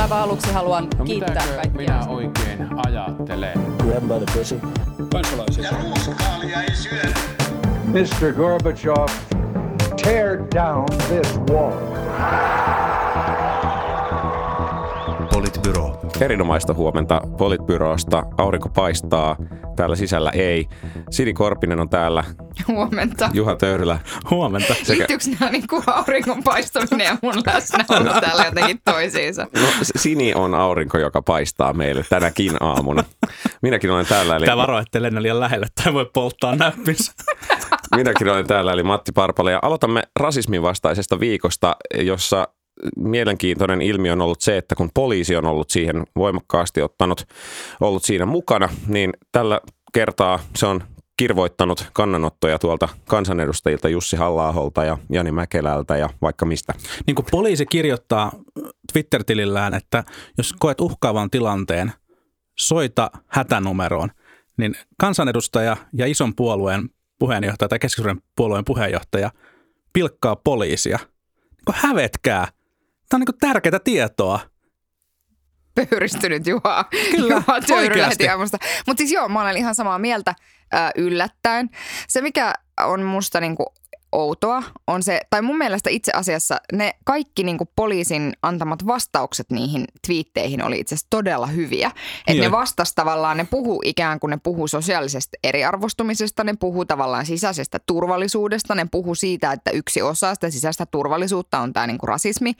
Aivan aluksi haluan No kiittää kaikkia. minä oikein ajattelen? Grab by the pussy. kansalaisia. Mr. Gorbachev, tear down this wall. Politbyro. Erinomaista huomenta Politbyrosta. Aurinko paistaa. Täällä sisällä ei. Sini Korpinen on täällä. Huomenta. Juha Töyrylä. Huomenta. Sekä, Liittyykö nämä niin kuin auringon paistaminen ja mun läsnäolo täällä jotenkin toisiinsa? no, Sini on aurinko, joka paistaa meille tänäkin aamuna. Minäkin olen täällä. Eli, Tää varo, ettei lennä liian lähelle tai voi polttaa näppinsä. minäkin olen täällä, eli Matti Parpala. Ja aloitamme rasismin vastaisesta viikosta, jossa mielenkiintoinen ilmiö on ollut se, että kun poliisi on ollut siihen voimakkaasti ottanut, ollut siinä mukana, niin tällä kertaa se on kirvoittanut kannanottoja tuolta kansanedustajilta Jussi halla ja Jani Mäkelältä ja vaikka mistä. Niin kuin poliisi kirjoittaa Twitter-tilillään, että jos koet uhkaavan tilanteen, soita hätänumeroon, niin kansanedustaja ja ison puolueen puheenjohtaja tai keskisuuden puolueen puheenjohtaja pilkkaa poliisia. Niin hävetkää. Tämä on niin tärkeää tietoa. pöyristynyt Juha. Kyllä, Juha aamusta. Mutta siis joo, mä olen ihan samaa mieltä äh, yllättäen. Se, mikä on musta niinku outoa, on se, tai mun mielestä itse asiassa ne kaikki niinku poliisin antamat vastaukset niihin twiitteihin oli itse asiassa todella hyviä. Että Joo. ne vastas tavallaan, ne puhuu ikään kuin ne puhuu sosiaalisesta eriarvostumisesta, ne puhuu tavallaan sisäisestä turvallisuudesta, ne puhuu siitä, että yksi osa sitä sisäistä turvallisuutta on tämä niinku rasismi,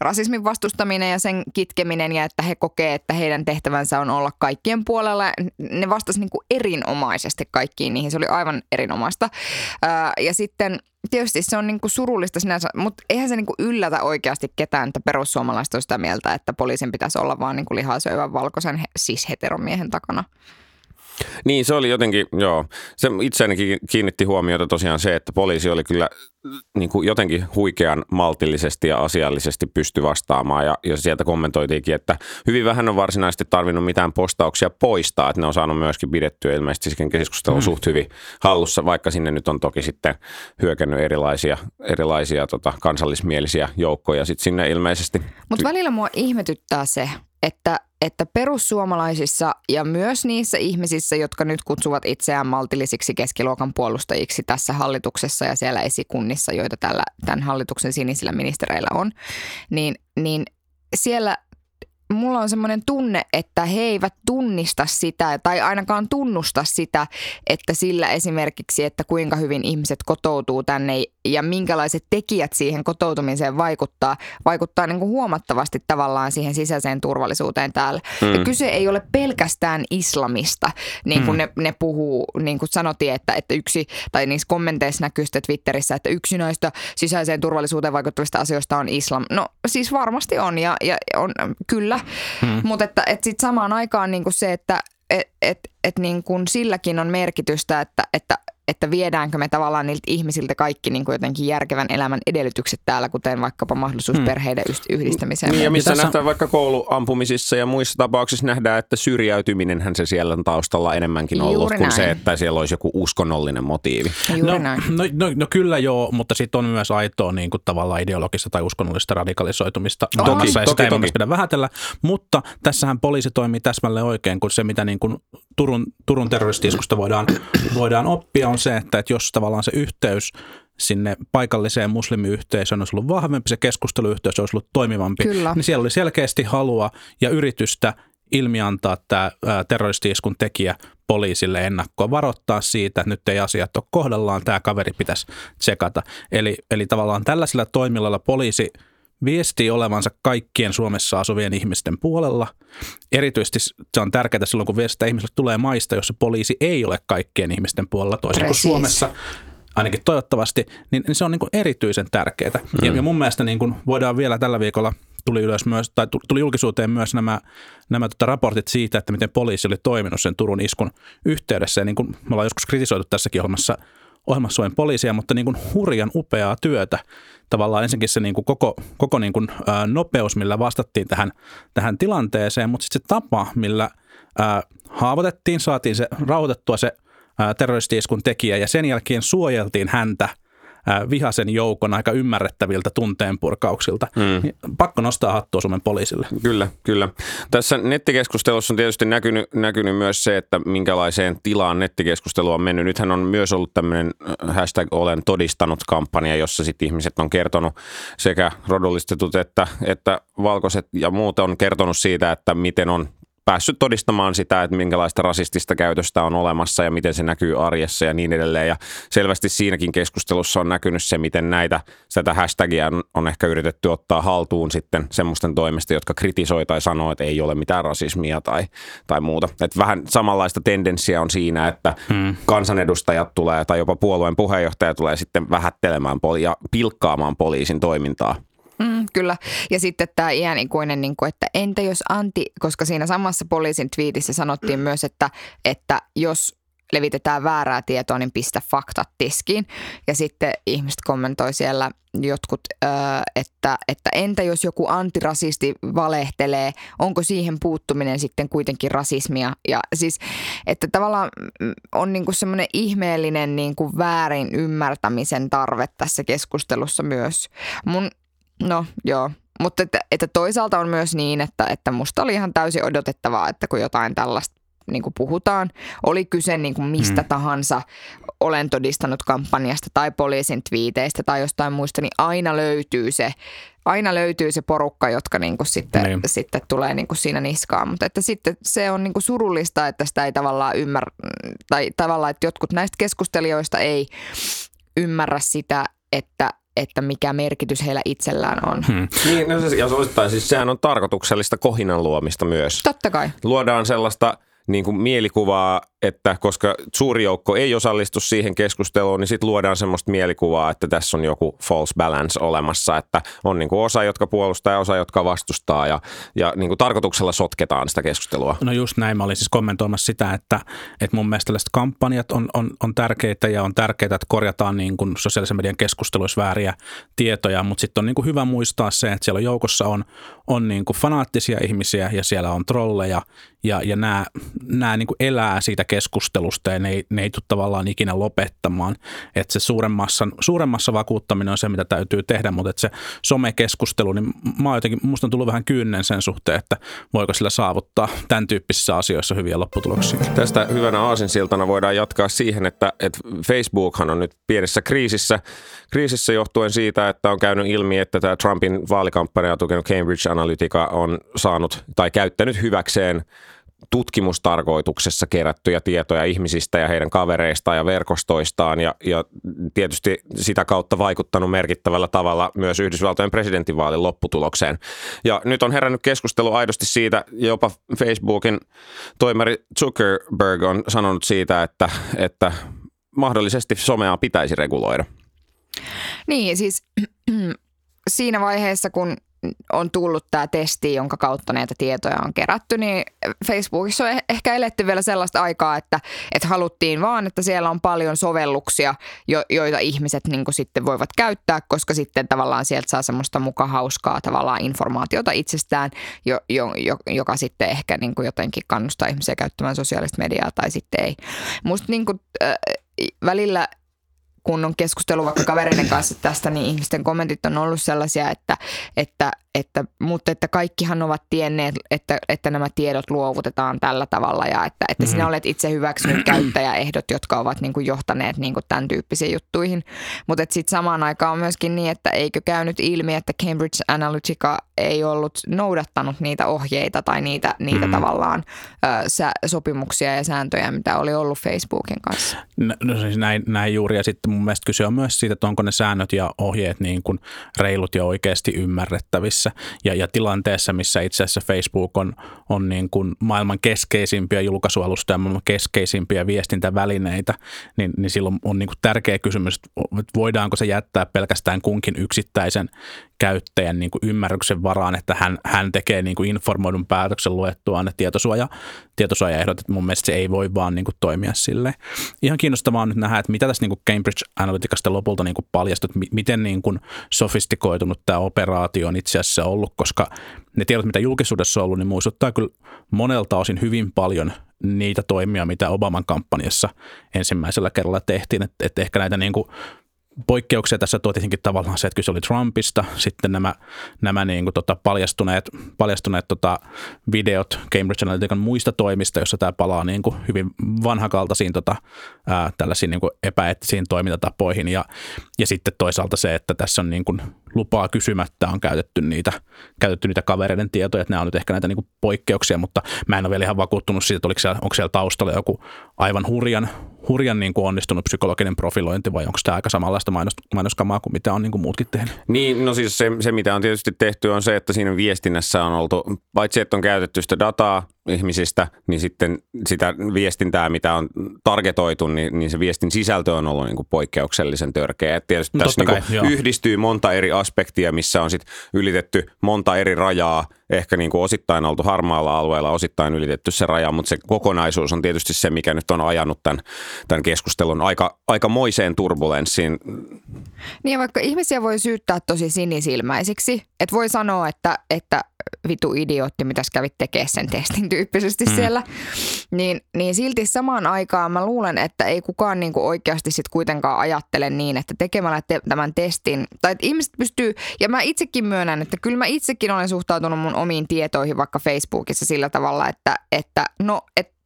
rasismin vastustaminen ja sen kitkeminen ja että he kokee, että heidän tehtävänsä on olla kaikkien puolella. Ne vastasi niinku erinomaisesti kaikkiin niihin, se oli aivan erinomaista. Ja sitten tietysti se on niinku surullista sinänsä, mutta eihän se niinku yllätä oikeasti ketään, että perussuomalaiset on sitä mieltä, että poliisin pitäisi olla vaan niinku lihaa syövän valkoisen he, siis heteromiehen takana. Niin, se oli jotenkin, joo. Se itseänikin kiinnitti huomiota tosiaan se, että poliisi oli kyllä niin kuin jotenkin huikean maltillisesti ja asiallisesti pysty vastaamaan. Ja, ja sieltä kommentoitiinkin, että hyvin vähän on varsinaisesti tarvinnut mitään postauksia poistaa. Että ne on saanut myöskin pidettyä ilmeisesti sen keskustelun mm. suht hyvin hallussa, vaikka sinne nyt on toki sitten hyökännyt erilaisia, erilaisia tota, kansallismielisiä joukkoja. Sitten sinne ilmeisesti Mutta välillä mua ihmetyttää se, että, että perussuomalaisissa ja myös niissä ihmisissä, jotka nyt kutsuvat itseään maltillisiksi keskiluokan puolustajiksi tässä hallituksessa ja siellä esikunnissa, joita tällä, tämän hallituksen sinisillä ministereillä on, niin, niin siellä mulla on semmoinen tunne, että he eivät tunnista sitä tai ainakaan tunnusta sitä, että sillä esimerkiksi, että kuinka hyvin ihmiset kotoutuu tänne ja minkälaiset tekijät siihen kotoutumiseen vaikuttaa, vaikuttaa niin kuin huomattavasti tavallaan siihen sisäiseen turvallisuuteen täällä. Mm. Ja kyse ei ole pelkästään islamista, niin kuin mm. ne, ne puhuu, niin kuin sanottiin, että, että yksi, tai niissä kommenteissa näkyy sitten Twitterissä, että yksi noista sisäiseen turvallisuuteen vaikuttavista asioista on islam. No siis varmasti on ja, ja on kyllä, hmm. mutta että, että sitten samaan aikaan niin kuin se, että et, et, et niin kuin silläkin on merkitystä, että, että että viedäänkö me tavallaan niiltä ihmisiltä kaikki niin kuin jotenkin järkevän elämän edellytykset täällä, kuten vaikkapa mahdollisuus hmm. perheiden yhdistämiseen. Niin ja missä tässä- nähdään vaikka kouluampumisissa ja muissa tapauksissa nähdään, että syrjäytyminenhän se siellä on taustalla enemmänkin ollut Juuri kuin se, näin. että siellä olisi joku uskonnollinen motiivi. Juuri No, näin. no, no, no kyllä joo, mutta sitten on myös aitoa niin kuin tavallaan ideologista tai uskonnollista radikalisoitumista Toki, maailmassa, ja toki, sitä ei mun toki. pidä vähätellä. Mutta tässähän poliisi toimii täsmälleen oikein, kun se mitä niin kuin Turun, Turun terroristiskusta voidaan, voidaan oppia on se, että, että jos tavallaan se yhteys sinne paikalliseen muslimiyhteisöön olisi ollut vahvempi, se keskusteluyhteys olisi ollut toimivampi, Kyllä. niin siellä oli selkeästi halua ja yritystä ilmiantaa tämä terroristi-iskun tekijä poliisille ennakkoon, varoittaa siitä, että nyt ei asiat ole kohdallaan, tämä kaveri pitäisi tsekata. Eli, eli tavallaan tällaisilla toimilla poliisi viestii olevansa kaikkien Suomessa asuvien ihmisten puolella. Erityisesti se on tärkeää silloin, kun viestistä ihmisille tulee maista, jossa poliisi ei ole kaikkien ihmisten puolella, toisin kuin. Suomessa ainakin toivottavasti, niin, niin se on niin kuin erityisen tärkeää. Mm. Ja, ja mun mielestä niin kuin voidaan vielä tällä viikolla tuli ylös myös, tai tu- tuli julkisuuteen myös nämä, nämä tota raportit siitä, että miten poliisi oli toiminut sen Turun iskun yhteydessä. Ja niin kuin me ollaan joskus kritisoitu tässäkin ohjelmassa, ohjelmassa Suomen poliisia, mutta niin kuin hurjan upeaa työtä. Tavallaan ensinnäkin se niin kuin koko, koko niin kuin, ää, nopeus, millä vastattiin tähän, tähän tilanteeseen, mutta sitten se tapa, millä haavoitettiin, saatiin se rauhoitettua se ää, terroristi-iskun tekijä ja sen jälkeen suojeltiin häntä vihasen joukon aika ymmärrettäviltä tunteenpurkauksilta. Mm. Pakko nostaa hattua Suomen poliisille. Kyllä, kyllä. Tässä nettikeskustelussa on tietysti näkynyt, näkynyt myös se, että minkälaiseen tilaan nettikeskustelu on mennyt. Nythän on myös ollut tämmöinen hashtag olen todistanut kampanja, jossa sitten ihmiset on kertonut sekä rodullistetut että, että valkoiset ja muut on kertonut siitä, että miten on päässyt todistamaan sitä, että minkälaista rasistista käytöstä on olemassa ja miten se näkyy arjessa ja niin edelleen. Ja selvästi siinäkin keskustelussa on näkynyt se, miten näitä, tätä hashtagia on, on ehkä yritetty ottaa haltuun sitten semmoisten toimesta, jotka kritisoi tai sanoo, että ei ole mitään rasismia tai, tai muuta. Et vähän samanlaista tendenssiä on siinä, että hmm. kansanedustajat tulee tai jopa puolueen puheenjohtaja tulee sitten vähättelemään poli- ja pilkkaamaan poliisin toimintaa Mm, kyllä. Ja sitten tämä iänikuinen, niin kuin, että entä jos anti, koska siinä samassa poliisin twiitissä sanottiin myös, että, että jos levitetään väärää tietoa, niin pistä faktat tiskiin. Ja sitten ihmiset kommentoi siellä jotkut, että, että entä jos joku antirasisti valehtelee, onko siihen puuttuminen sitten kuitenkin rasismia? Ja siis, että tavallaan on niin kuin semmoinen ihmeellinen niin kuin väärin ymmärtämisen tarve tässä keskustelussa myös. Mun No joo, mutta että, että toisaalta on myös niin, että, että musta oli ihan täysin odotettavaa, että kun jotain tällaista niin kuin puhutaan, oli kyse niin kuin mistä mm. tahansa olen todistanut kampanjasta tai poliisin twiiteistä tai jostain muista, niin aina löytyy se, aina löytyy se porukka, jotka niin kuin sitten, niin. sitten tulee niin kuin siinä niskaan. Mutta että sitten se on niin kuin surullista, että sitä ei tavallaan ymmärrä, tai tavallaan, että jotkut näistä keskustelijoista ei ymmärrä sitä, että että mikä merkitys heillä itsellään on. Hmm. Niin, no se, ja osittain siis sehän on tarkoituksellista kohinan luomista myös. Totta kai. Luodaan sellaista niin kuin mielikuvaa, että koska suuri joukko ei osallistu siihen keskusteluun, niin sitten luodaan semmoista mielikuvaa, että tässä on joku false balance olemassa, että on niin kuin osa, jotka puolustaa ja osa, jotka vastustaa ja, ja niin kuin tarkoituksella sotketaan sitä keskustelua. No just näin, mä olin siis kommentoimassa sitä, että, että mun mielestä tällaiset kampanjat on, on, on tärkeitä ja on tärkeää, että korjataan niin kuin sosiaalisen median keskusteluissa vääriä tietoja, mutta sitten on niin kuin hyvä muistaa se, että siellä joukossa on, on niin kuin fanaattisia ihmisiä ja siellä on trolleja ja, ja nämä, nämä niin kuin elää siitä keskustelusta ja ne ei, ne ei tule tavallaan ikinä lopettamaan. Että se suuremmassa, suuremmassa vakuuttaminen on se, mitä täytyy tehdä, mutta että se somekeskustelu, niin mä jotenkin, musta on tullut vähän kynnen sen suhteen, että voiko sillä saavuttaa tämän tyyppisissä asioissa hyviä lopputuloksia. Tästä hyvänä aasinsiltana voidaan jatkaa siihen, että, että Facebookhan on nyt pienessä kriisissä, kriisissä johtuen siitä, että on käynyt ilmi, että tämä Trumpin vaalikampanja tukenut Cambridge Analytica on saanut tai käyttänyt hyväkseen tutkimustarkoituksessa kerättyjä tietoja ihmisistä ja heidän kavereistaan ja verkostoistaan ja, ja tietysti sitä kautta vaikuttanut merkittävällä tavalla myös Yhdysvaltojen presidentinvaalin lopputulokseen. Ja nyt on herännyt keskustelu aidosti siitä, jopa Facebookin toimari Zuckerberg on sanonut siitä, että, että mahdollisesti somea pitäisi reguloida. Niin, siis siinä vaiheessa, kun on tullut tämä testi, jonka kautta näitä tietoja on kerätty, niin Facebookissa on ehkä eletty vielä sellaista aikaa, että, että haluttiin vaan, että siellä on paljon sovelluksia, jo, joita ihmiset niin sitten voivat käyttää, koska sitten tavallaan sieltä saa semmoista muka hauskaa tavallaan informaatiota itsestään, jo, jo, jo, joka sitten ehkä niin jotenkin kannustaa ihmisiä käyttämään sosiaalista mediaa tai sitten ei. Musta niin kuin, äh, välillä kun on keskustellut vaikka kavereiden kanssa tästä, niin ihmisten kommentit on ollut sellaisia, että, että, että, mutta että kaikkihan ovat tienneet, että, että nämä tiedot luovutetaan tällä tavalla ja että, että mm-hmm. sinä olet itse hyväksynyt käyttäjäehdot, jotka ovat niin kuin johtaneet niin kuin tämän tyyppisiin juttuihin. Mutta sitten samaan aikaan on myöskin niin, että eikö käynyt ilmi, että Cambridge Analytica ei ollut noudattanut niitä ohjeita tai niitä, niitä mm. tavallaan ö, sopimuksia ja sääntöjä, mitä oli ollut Facebookin kanssa. No, no siis näin, näin juuri ja sitten mun mielestä kyse on myös siitä, että onko ne säännöt ja ohjeet niin kuin reilut ja oikeasti ymmärrettävissä. Ja, ja tilanteessa, missä itse asiassa Facebook on, on niin kuin maailman keskeisimpiä julkaisualustoja ja maailman keskeisimpiä viestintävälineitä, niin, niin silloin on niin kuin tärkeä kysymys, että voidaanko se jättää pelkästään kunkin yksittäisen käyttäjän niin kuin ymmärryksen varaan, että hän, hän tekee niin kuin informoidun päätöksen luettua ne tietosuoja, tietosuojaehdot. Että mun mielestä se ei voi vaan niin kuin toimia sille. Ihan kiinnostavaa on nyt nähdä, että mitä tässä niin kuin Cambridge Analyticasta lopulta niin kuin paljastui, että miten niin kuin sofistikoitunut tämä operaatio on itse asiassa ollut, koska ne tiedot, mitä julkisuudessa on ollut, niin muistuttaa kyllä monelta osin hyvin paljon niitä toimia, mitä Obaman kampanjassa ensimmäisellä kerralla tehtiin. Että, että ehkä näitä niin kuin poikkeuksia tässä tuo tietenkin tavallaan se, että kyse oli Trumpista, sitten nämä, nämä niin kuin tota paljastuneet, paljastuneet tota videot Cambridge Analytican muista toimista, jossa tämä palaa niin kuin hyvin vanhakaltaisiin tota, ää, tällaisiin niin kuin epäeettisiin toimintatapoihin. Ja, ja sitten toisaalta se, että tässä on niin kuin lupaa kysymättä on käytetty niitä, käytetty niitä kavereiden tietoja, että nämä on nyt ehkä näitä niin kuin poikkeuksia, mutta mä en ole vielä ihan vakuuttunut siitä, että oliko siellä, onko siellä taustalla joku aivan hurjan, hurjan niin kuin onnistunut psykologinen profilointi vai onko tämä aika samanlaista mainos, mainoskamaa kuin mitä on niin kuin muutkin tehnyt? Niin, no siis se, se, mitä on tietysti tehty on se, että siinä viestinnässä on oltu, paitsi että on käytetty sitä dataa ihmisistä, niin sitten sitä viestintää, mitä on targetoitu, niin, niin se viestin sisältö on ollut niin kuin poikkeuksellisen törkeä. Et tietysti No tässä niin kai, kuin joo. yhdistyy monta eri aspektia, missä on sit ylitetty monta eri rajaa, ehkä niin kuin osittain oltu harmaalla alueella, osittain ylitetty se raja, mutta se kokonaisuus on tietysti se, mikä nyt on ajanut tämän, tämän keskustelun aika, aikamoiseen turbulenssiin. Niin ja vaikka ihmisiä voi syyttää tosi sinisilmäisiksi, että voi sanoa, että, että vitu idiootti, mitäs kävit tekemään sen testin tyyppisesti mm. siellä, niin, niin silti samaan aikaan mä luulen, että ei kukaan niinku oikeasti sit kuitenkaan ajattele niin, että tekemällä te- tämän testin, tai että ihmiset pystyy, ja mä itsekin myönnän, että kyllä mä itsekin olen suhtautunut mun omiin tietoihin vaikka Facebookissa sillä tavalla, että, että no, et,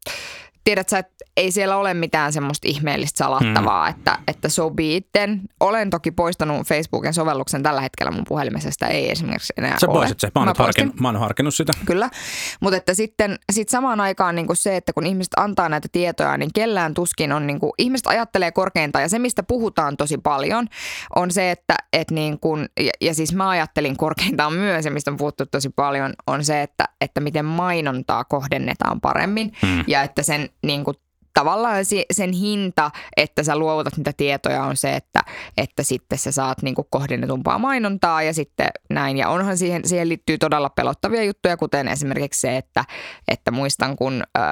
tiedät sä, että ei siellä ole mitään semmoista ihmeellistä salattavaa, mm. että, että so be it then. Olen toki poistanut Facebookin sovelluksen tällä hetkellä mun puhelimesta, sitä ei esimerkiksi enää Sä ole. poistit se. Mä oon, poistin. harkinnut, mä oon harkinnut sitä. Kyllä, mutta että sitten sit samaan aikaan niin kuin se, että kun ihmiset antaa näitä tietoja, niin kellään tuskin on, niin kuin, ihmiset ajattelee korkeintaan ja se, mistä puhutaan tosi paljon, on se, että et niin kuin, ja, ja siis mä ajattelin korkeintaan myös, ja mistä on puhuttu tosi paljon, on se, että, että miten mainontaa kohdennetaan paremmin hmm. ja että sen niin kuin, tavallaan se- sen hinta, että sä luovutat niitä tietoja on se, että, että sitten sä saat niin kuin kohdennetumpaa mainontaa ja sitten näin. Ja onhan siihen, siihen liittyy todella pelottavia juttuja, kuten esimerkiksi se, että, että muistan kun äh,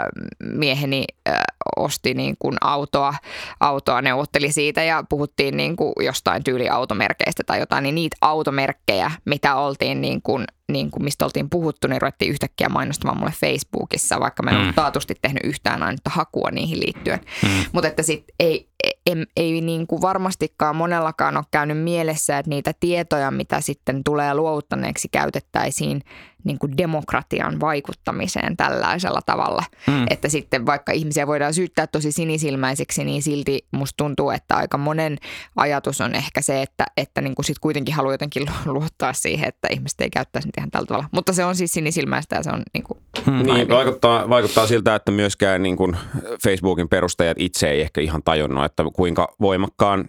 mieheni äh, osti niin kuin autoa, autoa, neuvotteli siitä ja puhuttiin niin kuin jostain tyyliautomerkeistä tai jotain, niin niitä automerkkejä, mitä oltiin niin kuin niin kuin mistä oltiin puhuttu, niin ruvettiin yhtäkkiä mainostamaan mulle Facebookissa, vaikka mä en mm. taatusti tehnyt yhtään ainutta hakua niihin liittyen. Mm. Mutta että sit ei, ei, ei niin kuin varmastikaan monellakaan ole käynyt mielessä, että niitä tietoja, mitä sitten tulee luovuttaneeksi, käytettäisiin niin kuin demokratian vaikuttamiseen tällaisella tavalla. Mm. Että sitten vaikka ihmisiä voidaan syyttää tosi sinisilmäiseksi, niin silti musta tuntuu, että aika monen ajatus on ehkä se, että, että niin kuin sit kuitenkin haluaa jotenkin lu- luottaa siihen, että ihmiset ei käyttäisi niitä ihan tällä tavalla. Mutta se on siis sinisilmäistä ja se on niin kuin Niin, vaikuttaa, vaikuttaa siltä, että myöskään niin kuin Facebookin perustajat itse ei ehkä ihan tajunnut, että kuinka voimakkaan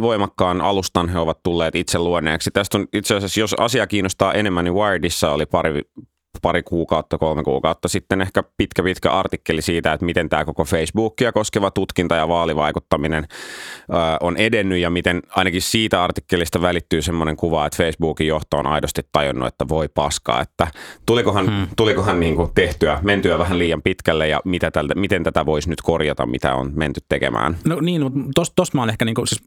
voimakkaan alustan he ovat tulleet itse luoneeksi. Tästä on itse asiassa, jos asia kiinnostaa enemmän, niin Wiredissa oli pari, pari kuukautta, kolme kuukautta sitten ehkä pitkä pitkä artikkeli siitä, että miten tämä koko Facebookia koskeva tutkinta ja vaalivaikuttaminen ö, on edennyt ja miten ainakin siitä artikkelista välittyy semmoinen kuva, että Facebookin johto on aidosti tajunnut, että voi paskaa, että tulikohan, hmm. tulikohan niin kuin tehtyä, mentyä vähän liian pitkälle ja mitä tältä, miten tätä voisi nyt korjata, mitä on menty tekemään. No niin, mutta tosta, tosta mä oon ehkä niinku, siis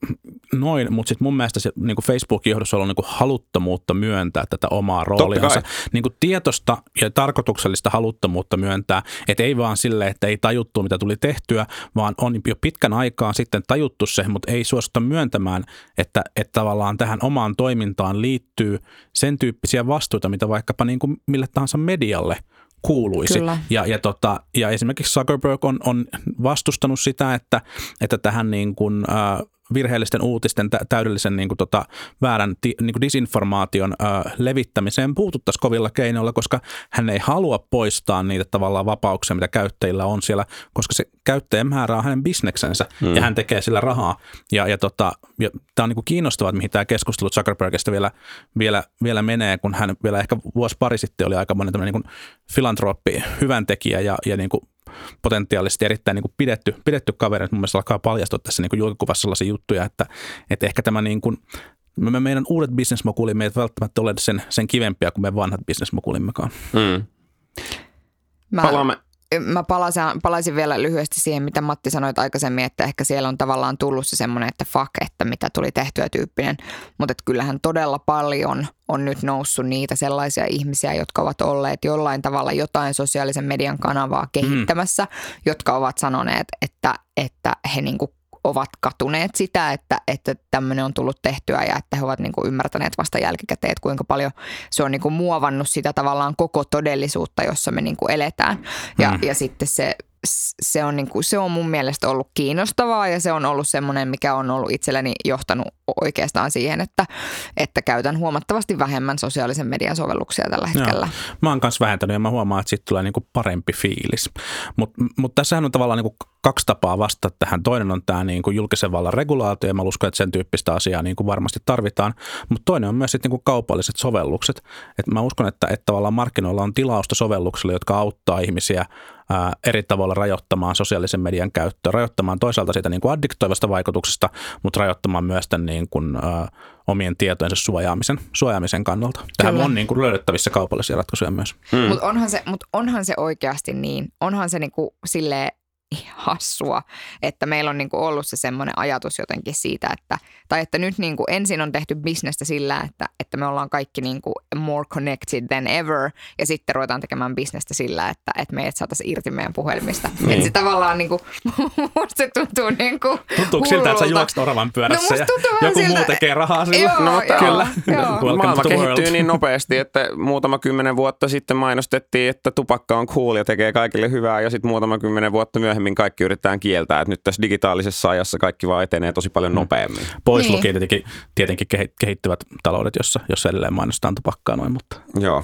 noin, mutta sitten mun mielestä se niinku Facebookin johdossa on ollut niinku haluttomuutta myöntää tätä omaa rooliansa. kai. Niinku tietosta ja tarkoituksellista haluttomuutta myöntää, että ei vaan sille, että ei tajuttu mitä tuli tehtyä, vaan on jo pitkän aikaa sitten tajuttu se, mutta ei suostuta myöntämään, että, että tavallaan tähän omaan toimintaan liittyy sen tyyppisiä vastuita, mitä vaikkapa niinku mille tahansa medialle kuuluisi. Kyllä. Ja, ja, tota, ja esimerkiksi Zuckerberg on, on vastustanut sitä, että, että tähän niin kuin, äh, virheellisten uutisten tä- täydellisen niin kuin, tota, väärän ti, niin kuin disinformaation äh, levittämiseen puututtaisiin kovilla keinoilla, koska hän ei halua poistaa niitä tavallaan vapauksia, mitä käyttäjillä on siellä, koska se käyttäjän määrä on hänen bisneksensä mm. ja hän tekee sillä rahaa. Ja, ja, tota, ja tämä on niin kuin kiinnostavaa, että mihin tämä keskustelu Zuckerbergista vielä, vielä, vielä menee, kun hän vielä ehkä vuosi pari sitten oli aika monen niin filantrooppi, hyvän tekijä ja, ja niin kuin potentiaalisesti erittäin niin kuin pidetty, pidetty kaveri. Mun mielestä alkaa paljastua tässä niin kuin julkikuvassa sellaisia juttuja, että, että ehkä tämä niin kuin, me, meidän uudet bisnesmokulimme eivät välttämättä ole sen, sen kivempiä kuin me vanhat bisnesmokulimmekaan. Mm. Mä, Palaamme, mä palasin, palaisin vielä lyhyesti siihen, mitä Matti sanoit aikaisemmin, että ehkä siellä on tavallaan tullut se semmoinen, että fuck, että mitä tuli tehtyä tyyppinen. Mutta kyllähän todella paljon on nyt noussut niitä sellaisia ihmisiä, jotka ovat olleet jollain tavalla jotain sosiaalisen median kanavaa kehittämässä, mm. jotka ovat sanoneet, että, että he niinku ovat katuneet sitä, että, että tämmöinen on tullut tehtyä ja että he ovat niin kuin ymmärtäneet vasta jälkikäteen, että kuinka paljon se on niin kuin muovannut sitä tavallaan koko todellisuutta, jossa me niin kuin eletään. Ja, mm. ja sitten se se on, niin kuin, se on mun mielestä ollut kiinnostavaa ja se on ollut semmoinen, mikä on ollut itselleni johtanut oikeastaan siihen, että, että käytän huomattavasti vähemmän sosiaalisen median sovelluksia tällä hetkellä. Joo. Mä oon kanssa vähentänyt ja mä huomaan, että siitä tulee niin kuin parempi fiilis. Mutta mut tässähän on tavallaan niin kuin kaksi tapaa vastata tähän. Toinen on tämä niin kuin julkisen vallan regulaatio ja mä uskon, että sen tyyppistä asiaa niin kuin varmasti tarvitaan. Mutta toinen on myös sitten niin kuin kaupalliset sovellukset. Et mä uskon, että, että tavallaan markkinoilla on tilausta sovelluksille, jotka auttaa ihmisiä eri tavalla rajoittamaan sosiaalisen median käyttöä, rajoittamaan toisaalta siitä niin kuin addiktoivasta vaikutuksesta, mutta rajoittamaan myös tämän niin kuin, ää, omien tietojensa suojaamisen, suojaamisen kannalta. Tähän Kyllä. on niin kuin löydettävissä kaupallisia ratkaisuja myös. Hmm. Mutta onhan, se, mut onhan se oikeasti niin, onhan se niin kuin silleen hassua, että meillä on niin kuin ollut se semmoinen ajatus jotenkin siitä, että, tai että nyt niin kuin ensin on tehty bisnestä sillä, että, että me ollaan kaikki niin kuin more connected than ever, ja sitten ruvetaan tekemään bisnestä sillä, että, että meidät saataisiin irti meidän puhelimista. Niin. Että se tavallaan niin kuin, se tuntuu niin kuin Tuntuuko siltä, että sä juokset oravan pyörässä no, ja joku siltä, muu tekee rahaa sillä? Joo, no, joo, kyllä. Joo. Maailma kehittyy niin nopeasti, että muutama kymmenen vuotta sitten mainostettiin, että tupakka on cool ja tekee kaikille hyvää, ja sitten muutama kymmenen vuotta myöhemmin myöhemmin kaikki yritetään kieltää. Että nyt tässä digitaalisessa ajassa kaikki vaan etenee tosi paljon mm. nopeammin. Pois niin. lukien tietenkin, tietenkin kehittyvät taloudet, jossa, jossa edelleen mainostetaan tupakkaa noin. Mutta. Joo.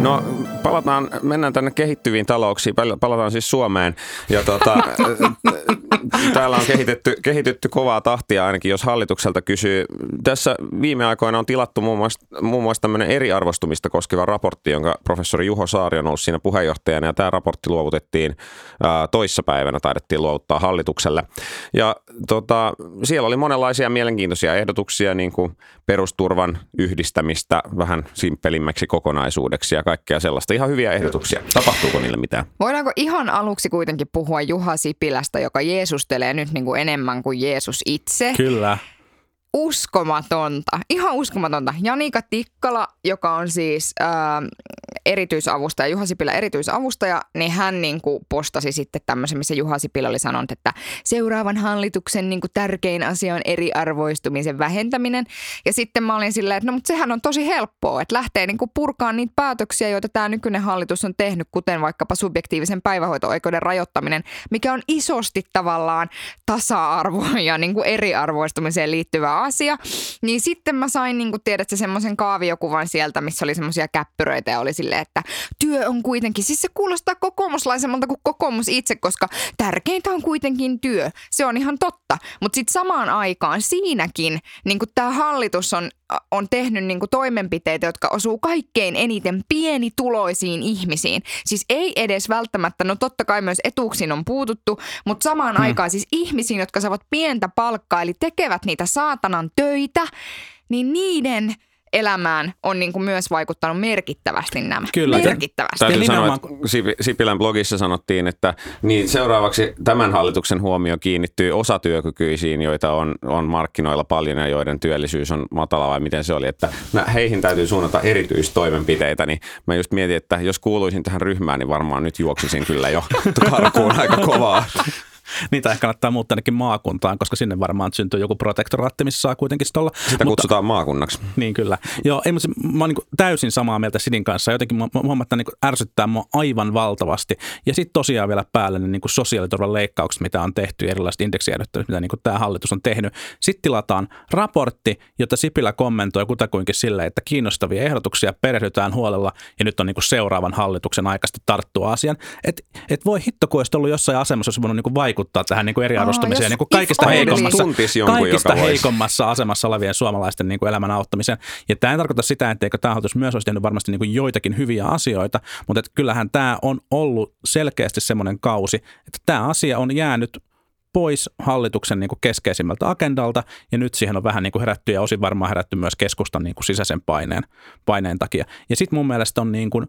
No palataan, mennään tänne kehittyviin talouksiin, palataan siis Suomeen. Ja tota, täällä on kehitetty, kehitetty kovaa tahtia ainakin, jos hallitukselta kysyy. Tässä viime aikoina on tilattu muun muassa, muun muassa tämmöinen eriarvostumista koskeva raportti, jonka professori Juho Saari on ollut siinä puheenjohtajana. Ja tämä raportti luovutettiin ää, toissapäivänä, taidettiin luovuttaa hallitukselle. Ja tota, siellä oli monenlaisia mielenkiintoisia ehdotuksia, niin kuin perusturvan yhdistämistä vähän simppelimmäksi kokonaisuudeksi ja kaikkea sellaista. Ihan hyviä ehdotuksia. Tapahtuuko niille mitään? Voidaanko ihan aluksi kuitenkin puhua Juha Sipilästä, joka Jeesustelee nyt niin kuin enemmän kuin Jeesus itse? Kyllä uskomatonta, ihan uskomatonta. Janika Tikkala, joka on siis ää, erityisavustaja, Juha Sipilä erityisavustaja, niin hän niin kuin postasi sitten tämmöisen, missä Juha Sipilä oli sanonut, että seuraavan hallituksen niin kuin tärkein asia on eriarvoistumisen vähentäminen. Ja sitten mä olin silleen, että no mutta sehän on tosi helppoa, että lähtee niin kuin purkaan niitä päätöksiä, joita tämä nykyinen hallitus on tehnyt, kuten vaikkapa subjektiivisen päivähoito-oikeuden rajoittaminen, mikä on isosti tavallaan tasa-arvoon ja niin kuin eriarvoistumiseen liittyvä asia. Niin sitten mä sain, niin kuin tiedät, semmoisen kaaviokuvan sieltä, missä oli semmoisia käppyröitä ja oli silleen, että työ on kuitenkin, siis se kuulostaa kokoomuslaisemmalta kuin kokoomus itse, koska tärkeintä on kuitenkin työ. Se on ihan totta. Mutta sitten samaan aikaan siinäkin niin tämä hallitus on, on tehnyt niin toimenpiteitä, jotka osuu kaikkein eniten pienituloisiin ihmisiin. Siis ei edes välttämättä, no totta kai myös etuuksiin on puututtu, mutta samaan hmm. aikaan siis ihmisiin, jotka saavat pientä palkkaa, eli tekevät niitä saatanan töitä, niin niiden – elämään on niin kuin myös vaikuttanut merkittävästi nämä. Kyllä. Merkittävästi. Täytyy sanoa, että Sipilän blogissa sanottiin, että niin seuraavaksi tämän hallituksen huomio kiinnittyy osatyökykyisiin, joita on, on markkinoilla paljon ja joiden työllisyys on matala vai miten se oli, että heihin täytyy suunnata erityistoimenpiteitä, niin mä just mietin, että jos kuuluisin tähän ryhmään, niin varmaan nyt juoksisin kyllä jo karkuun aika kovaa. Niitä ehkä kannattaa muuttaa ainakin maakuntaan, koska sinne varmaan syntyy joku protektoraatti, missä saa kuitenkin olla. Sitä mutta, kutsutaan maakunnaksi. Niin kyllä. Joo, ei, mutta mä oon niin täysin samaa mieltä Sidin kanssa. Jotenkin mä, mä että niin ärsyttää mua aivan valtavasti. Ja sitten tosiaan vielä päälle ne niin sosiaaliturvan leikkaukset, mitä on tehty, erilaiset indeksijärjestelyt, mitä niin tämä hallitus on tehnyt. Sitten tilataan raportti, jota Sipilä kommentoi kutakuinkin silleen, että kiinnostavia ehdotuksia perehdytään huolella ja nyt on niin seuraavan hallituksen aikaisesti tarttua asian. Et, et voi hitto, kun olisi ollut jossain asemassa, olisi voinut niin vaikuttaa vaikuttaa tähän niin kuin eriarvostumiseen niin kuin kaikista, heikommassa, kaikista heikommassa asemassa olevien suomalaisten niin kuin elämän auttamiseen. Ja tämä ei tarkoita sitä, etteikö tämä hallitus myös olisi tehnyt varmasti niin kuin joitakin hyviä asioita, mutta että kyllähän tämä on ollut selkeästi semmoinen kausi, että tämä asia on jäänyt pois hallituksen niin kuin keskeisimmältä agendalta, ja nyt siihen on vähän niin kuin herätty, ja osin varmaan herätty myös keskustan niin kuin sisäisen paineen, paineen takia. Ja sitten mun mielestä on niin kuin,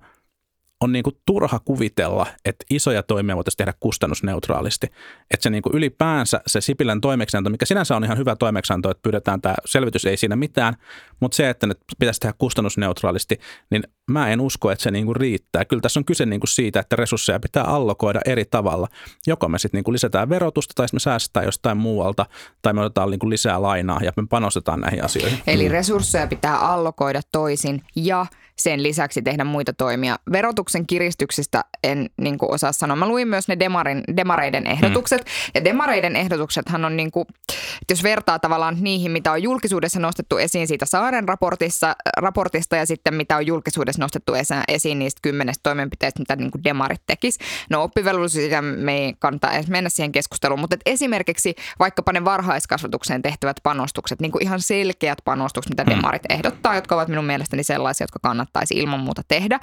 on niin kuin turha kuvitella, että isoja toimia voitaisiin tehdä kustannusneutraalisti. Että se niin kuin ylipäänsä se Sipilän toimeksianto, mikä sinänsä on ihan hyvä toimeksianto, että pyydetään tämä selvitys, ei siinä mitään, mutta se, että ne pitäisi tehdä kustannusneutraalisti, niin mä en usko, että se niin kuin riittää. Kyllä tässä on kyse niin kuin siitä, että resursseja pitää allokoida eri tavalla. Joko me sitten niin kuin lisätään verotusta tai me säästetään jostain muualta tai me otetaan niin kuin lisää lainaa ja me panostetaan näihin asioihin. Eli resursseja pitää allokoida toisin ja sen lisäksi tehdä muita toimia. Verotuksen kiristyksistä en niin kuin osaa sanoa. Mä luin myös ne demarin, demareiden ehdotukset. Mm. Ja demareiden ehdotuksethan on, niin kuin, jos vertaa tavallaan niihin, mitä on julkisuudessa nostettu esiin siitä Saaren raportissa, raportista ja sitten mitä on julkisuudessa nostettu esiin niistä kymmenestä toimenpiteistä, mitä niin kuin demarit tekis. No oppivelvollisuus, me ei kannata edes mennä siihen keskusteluun, mutta esimerkiksi vaikkapa ne varhaiskasvatukseen tehtävät panostukset, niin kuin ihan selkeät panostukset, mitä mm. demarit ehdottaa, jotka ovat minun mielestäni sellaisia, jotka kannattaisi ilman muuta tehdä,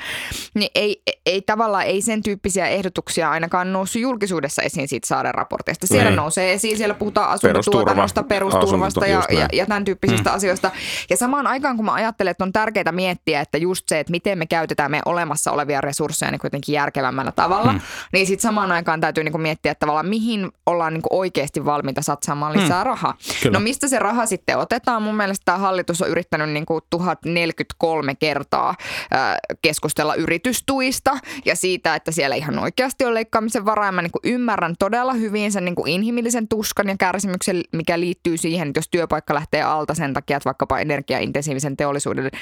niin ei, ei tavallaan ei sen tyyppisiä ehdotuksia ainakaan noussut julkisuudessa esiin siitä saaren raportista. Siellä niin. nousee esiin, siellä puhutaan asuntotuotannosta, perusturvasta ja, ja, ja tämän tyyppisistä mm. asioista. Ja samaan aikaan, kun mä ajattelen, että on tärkeää miettiä, että just se, että miten me käytetään meidän olemassa olevia resursseja niin kuitenkin järkevämmällä tavalla, mm. niin sitten samaan aikaan täytyy niin kuin miettiä että tavallaan, mihin ollaan niin kuin oikeasti valmiita satsaamaan lisää mm. rahaa. Kyllä. No mistä se raha sitten otetaan? Mun mielestä tämä hallitus on yrittänyt niin kuin 1043 kertaa keskustella yritystuista ja siitä, että siellä ihan oikeasti on leikkaamisen varaa. Mä niin ymmärrän todella hyvin sen niin inhimillisen tuskan ja kärsimyksen, mikä liittyy siihen, että jos työpaikka lähtee alta sen takia, että vaikkapa energiaintensiivisen teollisuuden ö,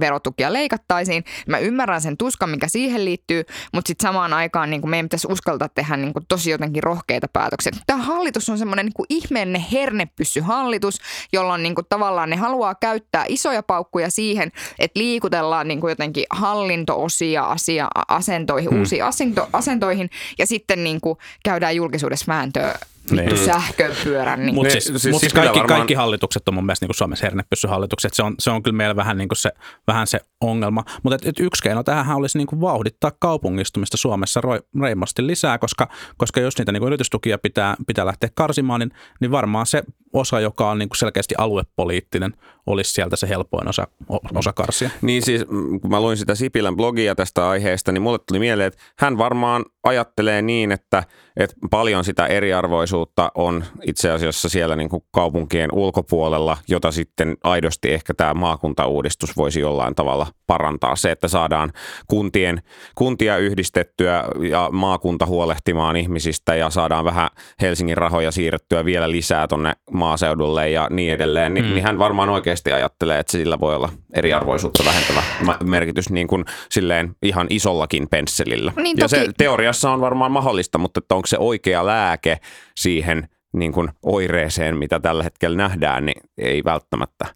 verotukia leikattaisiin. Mä ymmärrän sen tuskan, mikä siihen liittyy, mutta sitten samaan aikaan niin meidän pitäisi uskaltaa tehdä niin tosi jotenkin rohkeita päätöksiä. Tämä hallitus on semmoinen niin ihmeellinen hernepyssyhallitus, jolla on niin tavallaan ne haluaa käyttää isoja paukkuja siihen, että liik liikutellaan niin kuin jotenkin hallintoosia asia, asentoihin, hmm. uusiin asento, asentoihin ja sitten niin kuin käydään julkisuudessa vääntöä niin. sähköpyörän. Niin. Mutta siis, siis, siis, siis kaikki, varmaan... kaikki hallitukset on mun mielestä niin Suomessa hernepyssyhallitukset. Se on, se on kyllä meillä vähän, niin kuin se, vähän se ongelma. Mutta et, et yksi keino tähän olisi niin kuin vauhdittaa kaupungistumista Suomessa reimasti lisää, koska, koska jos niitä niin kuin yritystukia pitää, pitää lähteä karsimaan, niin, niin varmaan se osa, joka on niin kuin selkeästi aluepoliittinen, olisi sieltä se helpoin osa, osa karsia. Niin siis, kun mä luin sitä Sipilän blogia tästä aiheesta, niin mulle tuli mieleen, että hän varmaan ajattelee niin, että, että paljon sitä eriarvoisuutta on itse asiassa siellä niin kuin kaupunkien ulkopuolella, jota sitten aidosti ehkä tämä maakuntauudistus voisi jollain tavalla parantaa. Se, että saadaan kuntien, kuntia yhdistettyä ja maakunta huolehtimaan ihmisistä ja saadaan vähän Helsingin rahoja siirrettyä vielä lisää tuonne maaseudulle ja niin edelleen, niin, mm. niin hän varmaan oikeasti ajattelee, että sillä voi olla eriarvoisuutta vähentävä merkitys niin kuin silleen ihan isollakin pensselillä. Niin ja se teoriassa on varmaan mahdollista, mutta että onko se oikea lääke siihen – niin kuin oireeseen, mitä tällä hetkellä nähdään, niin ei välttämättä.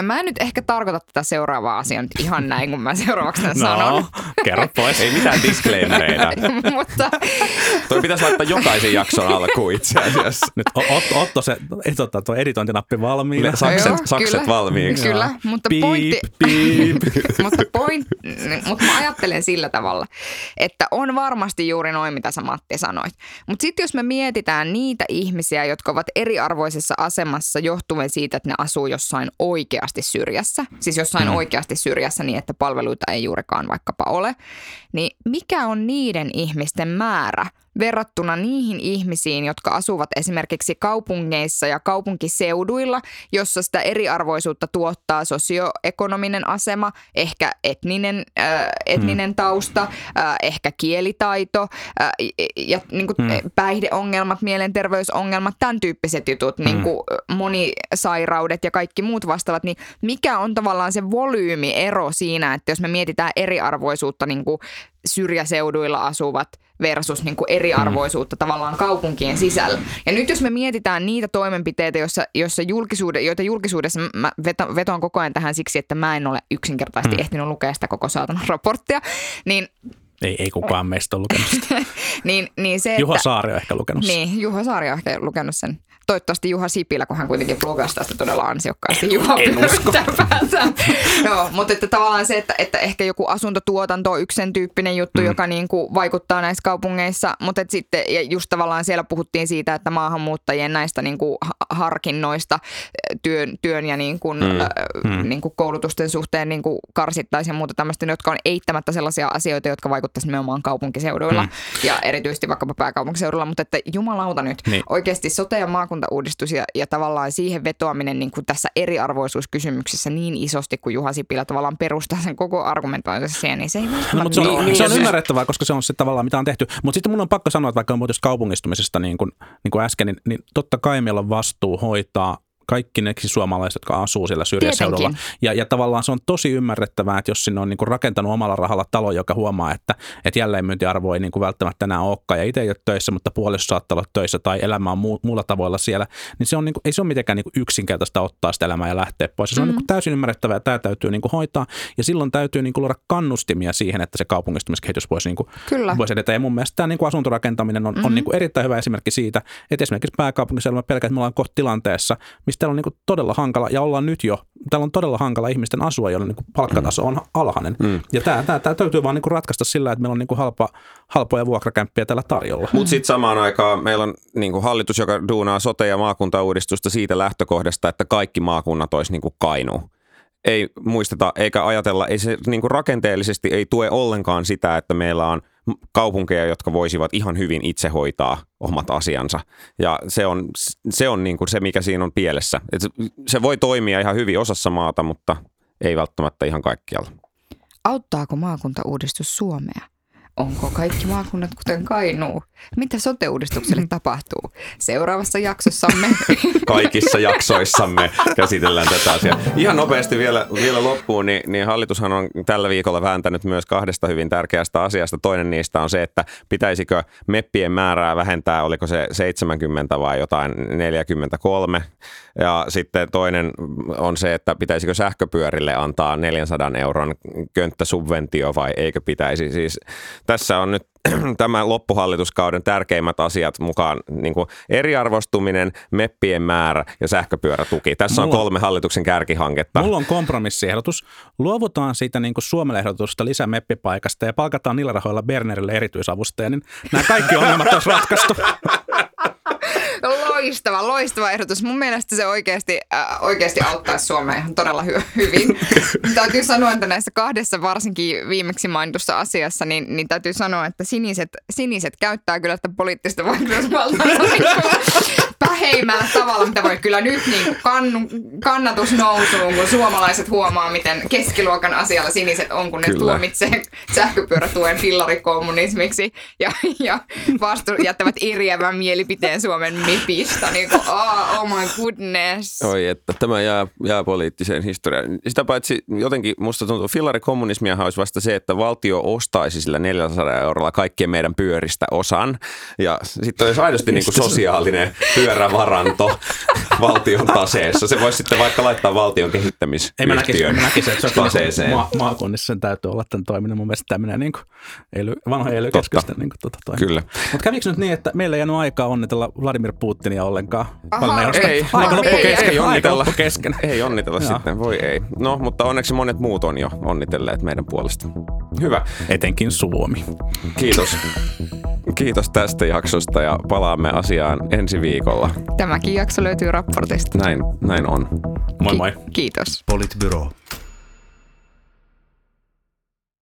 Ja mä en nyt ehkä tarkoita tätä seuraavaa asiaa nyt ihan näin, kun mä seuraavaksi tämän no, sanon. kerro pois. ei mitään disclaimereita. Mutta... Toi pitäisi laittaa jokaisen jakson alkuun itse asiassa. Nyt Otto, Otto se ottaa tuo editointinappi valmiina. Sakset, Joo, sakset kyllä, valmiiksi. Kyllä, mutta piip, pointti... Piip. mutta, point, mutta mä ajattelen sillä tavalla, että on varmasti juuri noin, mitä sä Matti sanoit. Mutta sitten jos me mietitään niitä ihmisiä, ihmisiä, jotka ovat eriarvoisessa asemassa johtuen siitä, että ne asuu jossain oikeasti syrjässä. Siis jossain mm. oikeasti syrjässä niin, että palveluita ei juurikaan vaikkapa ole. Niin mikä on niiden ihmisten määrä, verrattuna niihin ihmisiin, jotka asuvat esimerkiksi kaupungeissa ja kaupunkiseuduilla, jossa sitä eriarvoisuutta tuottaa sosioekonominen asema, ehkä etninen, äh, etninen hmm. tausta, äh, ehkä kielitaito äh, ja niin kuin hmm. päihdeongelmat, mielenterveysongelmat, tämän tyyppiset jutut, hmm. niin kuin monisairaudet ja kaikki muut vastaavat, niin mikä on tavallaan se volyymiero siinä, että jos me mietitään eriarvoisuutta niin kuin syrjäseuduilla asuvat versus niin kuin eriarvoisuutta mm. tavallaan kaupunkien sisällä. Ja nyt jos me mietitään niitä toimenpiteitä, joissa, joissa julkisuude, joita julkisuudessa mä veto, vetoan koko ajan tähän siksi, että mä en ole yksinkertaisesti mm. ehtinyt lukea sitä koko saatana raporttia, niin ei, ei kukaan meistä ole lukenut sitä. niin, niin se, Juho Saari on ehkä lukenut sen. Niin, Juho Saari on ehkä lukenut sen toivottavasti Juha Sipilä, kun hän kuitenkin blogasi tästä todella ansiokkaasti. Juha en usko. Joo, mutta että tavallaan se, että, että ehkä joku asuntotuotanto on yksi sen tyyppinen juttu, mm. joka niin kuin vaikuttaa näissä kaupungeissa, mutta että sitten ja just tavallaan siellä puhuttiin siitä, että maahanmuuttajien näistä niin kuin harkinnoista työn, työn ja niin kuin, mm. Äh, niin kuin koulutusten suhteen niin kuin karsittaisiin ja muuta tämmöistä, jotka on eittämättä sellaisia asioita, jotka vaikuttaisivat nimenomaan kaupunkiseuduilla mm. ja erityisesti vaikkapa pääkaupunkiseudulla, mutta että jumalauta nyt niin. oikeasti sote- ja maakuntauudistus ja, ja tavallaan siihen vetoaminen niin kuin tässä eriarvoisuuskysymyksessä niin isosti kuin Juha Sipilä tavallaan perustaa sen koko argumentointinsa siihen, niin se ei no, mutta se on, niin, se on ymmärrettävää, koska se on se tavallaan mitä on tehty. Mutta sitten mun on pakko sanoa, että vaikka on kaupungistumisesta niin kuin, niin kuin äsken, niin, niin totta kai meillä on vastuu hoitaa kaikki ne suomalaiset, jotka asuu siellä syrjäseudulla. Ja, ja tavallaan se on tosi ymmärrettävää, että jos sinne on niin kuin rakentanut omalla rahalla talo, joka huomaa, että, että jälleenmyyntiarvo ei niin kuin välttämättä enää olekaan ja itse ei ole töissä, mutta puoliso saattaa olla töissä tai elämä on muu, muulla tavoilla siellä, niin se on niin kuin, ei se ole mitenkään niin kuin yksinkertaista ottaa sitä elämää ja lähteä pois. Se on mm. niin kuin täysin ymmärrettävää ja tämä täytyy niin kuin hoitaa ja silloin täytyy niin kuin luoda kannustimia siihen, että se kaupungistumiskehitys voisi, niin kuin, Kyllä. voisi edetä. Ja mun mielestä tämä niin kuin asuntorakentaminen on, mm-hmm. on niin kuin erittäin hyvä esimerkki siitä, että esimerkiksi pääkaupunkiseudulla pelkät, että me ollaan kohta tilanteessa, mistä on niin kuin todella hankala, ja ollaan nyt jo, täällä on todella hankala ihmisten asua, joilla niin palkkataso on alhainen. Mm. Ja tämä, tämä, tämä täytyy vaan niin ratkaista sillä, että meillä on niin halpa, halpoja vuokrakämppiä täällä tarjolla. Mutta sitten samaan aikaan meillä on niin hallitus, joka duunaa sote- ja maakuntauudistusta siitä lähtökohdasta, että kaikki maakunnat olisi niin kainuu ei muisteta eikä ajatella, ei se niin kuin rakenteellisesti ei tue ollenkaan sitä, että meillä on kaupunkeja, jotka voisivat ihan hyvin itse hoitaa omat asiansa. Ja se on se, on niin kuin se mikä siinä on pielessä. Et se voi toimia ihan hyvin osassa maata, mutta ei välttämättä ihan kaikkialla. Auttaako maakuntauudistus Suomea? Onko kaikki maakunnat kuten Kainuu? Mitä sote-uudistukselle tapahtuu? Seuraavassa jaksossamme. Kaikissa jaksoissamme käsitellään tätä asiaa. Ihan nopeasti vielä, vielä loppuun, niin, niin hallitushan on tällä viikolla vääntänyt myös kahdesta hyvin tärkeästä asiasta. Toinen niistä on se, että pitäisikö meppien määrää vähentää, oliko se 70 vai jotain 43. Ja sitten toinen on se, että pitäisikö sähköpyörille antaa 400 euron könttäsubventio vai eikö pitäisi. Siis tässä on nyt tämän loppuhallituskauden tärkeimmät asiat mukaan niin kuin eriarvostuminen, meppien määrä ja sähköpyörätuki. Tässä mulla, on kolme hallituksen kärkihanketta. Mulla on kompromissiehdotus. Luovutaan siitä niin kuin Suomelle ehdotusta lisämeppipaikasta ja palkataan niillä rahoilla Bernerille erityisavustaja, niin nämä kaikki ongelmat olisi ratkaistu. loistava, loistava ehdotus. Mun mielestä se oikeasti, äh, oikeasti auttaisi Suomea ihan todella hy- hyvin. täytyy sanoa, että näissä kahdessa varsinkin viimeksi mainitussa asiassa, niin, niin täytyy sanoa, että siniset, siniset käyttää kyllä että poliittista vaikutusvaltaa päheimmällä tavalla, mitä voi kyllä nyt niin kannu, kannatus nousuun, kun suomalaiset huomaa, miten keskiluokan asialla siniset on, kun ne kyllä. tuomitsee sähköpyörätuen fillarikommunismiksi ja, ja vastu, jättävät eriävän mielipiteen Suomen mepistä. Niin kuin, oh, oh my goodness. Oi, että tämä jää, jää poliittiseen historiaan. Sitä paitsi jotenkin musta tuntuu, fillarikommunismia olisi vasta se, että valtio ostaisi sillä 400 eurolla kaikkien meidän pyöristä osan. Ja sitten olisi aidosti niin kuin sosiaalinen pyörävaranto valtion taseessa. Se voisi sitten vaikka laittaa valtion kehittämisyhtiön Ei mä näkisin, mä näkisin että se on ma- maakunnissa sen täytyy olla tämän toiminnan. Mun mielestä tämmöinen niin ely, vanha ely niin kuin, tota, Kyllä. Mutta kävikö nyt niin, että meillä ei jäänyt aikaa onnitella Vladimir Putinia ollenkaan? Aha, ei, aika loppu kesken. Ei, onnitella. kesken. Ei onnitella sitten, voi ei. No, mutta onneksi monet muut on jo onnitelleet meidän puolesta. Hyvä. Etenkin Suomi. Kiitos. Kiitos tästä jaksosta ja palaamme asiaan ensi viikolla. Tämäkin jakso löytyy raportista. Näin, näin on. Moi moi. Ki- kiitos. Politbyro.